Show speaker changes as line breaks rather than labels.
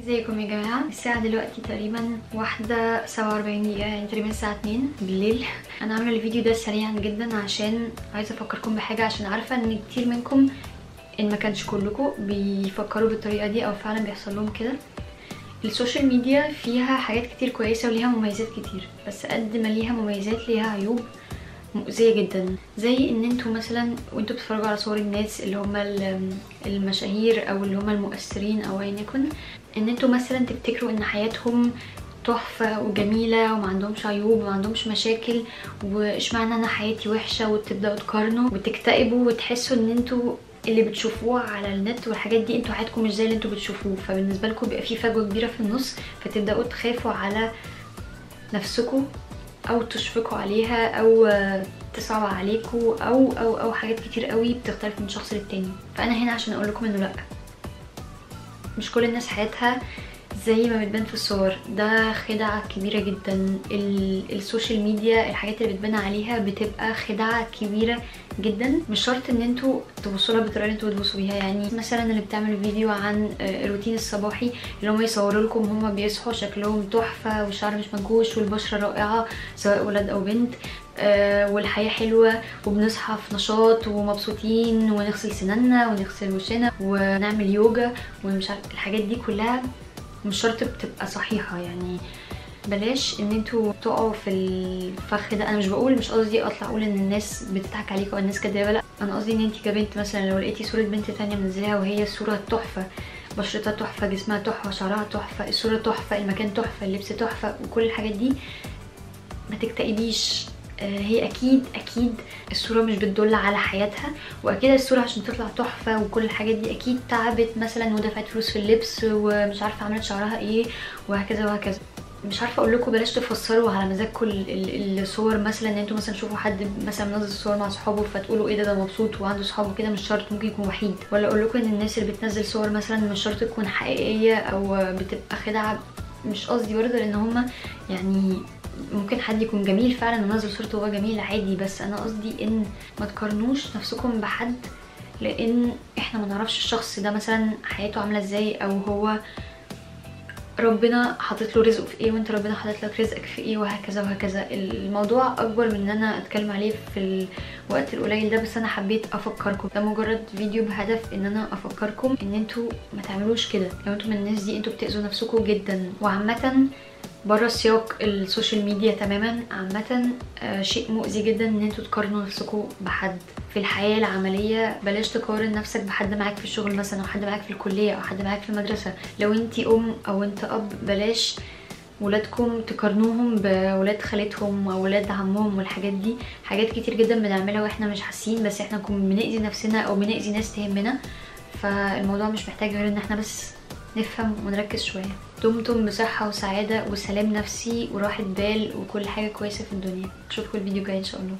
إزيكم يا جماعة؟ الساعة دلوقتي تقريبا واحدة سبعة وأربعين دقيقة يعني تقريبا الساعة اتنين بالليل. أنا عاملة الفيديو ده سريعا جدا عشان عايزة أفكركم بحاجة عشان عارفة إن كتير منكم إن ما كانش كلكم بيفكروا بالطريقة دي أو فعلا بيحصل لهم كده. ال social media فيها حاجات كتير كويسة وليها مميزات كتير بس قد ما ليها مميزات ليها عيوب مؤذية جدا. زي إن أنتوا مثلا وإنتوا بتتفرجوا على صور الناس اللي هم المشاهير أو اللي هم المؤثرين أو ايا يكن إن أنتوا مثلا تفتكروا إن حياتهم تحفة وجميلة وما عندهمش عيوب وما عندهمش مشاكل وإشمعنى أنا حياتي وحشة وتبدأوا تقارنوا وتكتئبوا وتحسوا إن أنتوا اللي بتشوفوه على النت والحاجات دي أنتوا حياتكم مش زي اللي أنتوا بتشوفوه. فبالنسبة لكم بيبقى في فجوة كبيرة في النص فتبدأوا تخافوا على نفسكم أو تشفقوا عليها أو تصعب عليكم أو أو أو حاجات كتير قوي بتختلف من شخص للتاني. فأنا هنا عشان أقول لكم إنه لأ. مش كل الناس حياتها زي ما بتبان في الصور. ده خدعة كبيرة جدا. ال social media الحاجات اللي بتبان عليها بتبقى خدعة كبيرة جدا. مش شرط إن أنتوا تبصوا لها بالطريقة اللي أنتوا بتبصوا بيها. يعني مثلا اللي بتعمل فيديو عن الروتين الصباحي اللي هم يصوروا لكم هم بيصحوا شكلهم تحفة والشعر مش منكوش والبشرة رائعة سواء ولد أو بنت آه والحياة حلوة وبنصحى في نشاط ومبسوطين ونغسل سناننا ونغسل وشنا ونعمل يوجا ومش الحاجات دي كلها. مش شرط بتبقى صحيحة يعني بلاش إن أنتوا تقعوا في الفخ ده. أنا مش بقول مش قصدي أطلع أقول إن الناس بتضحك عليكم أو الناس كدابة لأ. أنا قصدي إن انت كبنت مثلا لو لقيتي صورة بنت تانية منزلاها وهي الصورة تحفة بشرتها تحفة جسمها تحفة شعرها تحفة الصورة تحفة المكان تحفة اللبس تحفة وكل الحاجات دي ما تكتئبيش. هي أكيد أكيد الصورة مش بتدل على حياتها وأكيد الصورة عشان تطلع تحفة وكل الحاجات دي أكيد تعبت مثلا ودفعت فلوس في اللبس ومش عارفة عملت شعرها إيه وهكذا وهكذا. مش عارفة أقول لكم بلاش تفسروا على مزاجكم الصور مثلا إن أنتوا مثلا تشوفوا حد مثلا منزل صور مع صحابه فتقولوا إيه ده ده مبسوط وعنده صحابه كده مش شرط ممكن يكون وحيد. ولا أقول لكم إن الناس اللي بتنزل صور مثلا مش شرط تكون حقيقية أو بتبقى خدعة مش قصدي برضه لأن هما يعني ممكن حد يكون جميل فعلا ونزل صورته وهو جميل عادي بس أنا قصدي إن ما تقارنوش نفسكم بحد لأن إحنا ما نعرفش الشخص ده مثلا حياته عاملة إزاي أو هو ربنا حاطط له رزقه في إيه وأنت ربنا حاطط لك رزقك في إيه وهكذا وهكذا. الموضوع أكبر من إن أنا أتكلم عليه في الوقت القليل ده بس أنا حبيت أفكركم. ده مجرد فيديو بهدف إن أنا أفكركم إن أنتوا ما تعملوش كده. لو أنتوا من الناس دي أنتوا بتأذوا نفسكم جدا. وعامه بره سياق ال social media تماما. عامه آه شيء مؤذي جدا إن أنتوا تقارنوا نفسكم بحد في الحياة العملية. بلاش تقارن نفسك بحد معاك في الشغل مثلا أو حد معاك في الكلية أو حد معاك في المدرسة. لو أنت أم أو أنت أب بلاش ولادكم تقارنوهم بولاد خالتهم أو ولاد عمهم والحاجات دي. حاجات كتير جدا بنعملها وإحنا مش حاسين بس إحنا بنأذي نفسنا أو بنأذي ناس تهمنا. فالموضوع مش محتاج غير إن إحنا بس نفهم ونركز شوية. دمتم بصحة وسعادة وسلام نفسي وراحة بال وكل حاجة كويسة في الدنيا. اشوفكم الفيديو الجاي إن شاء الله.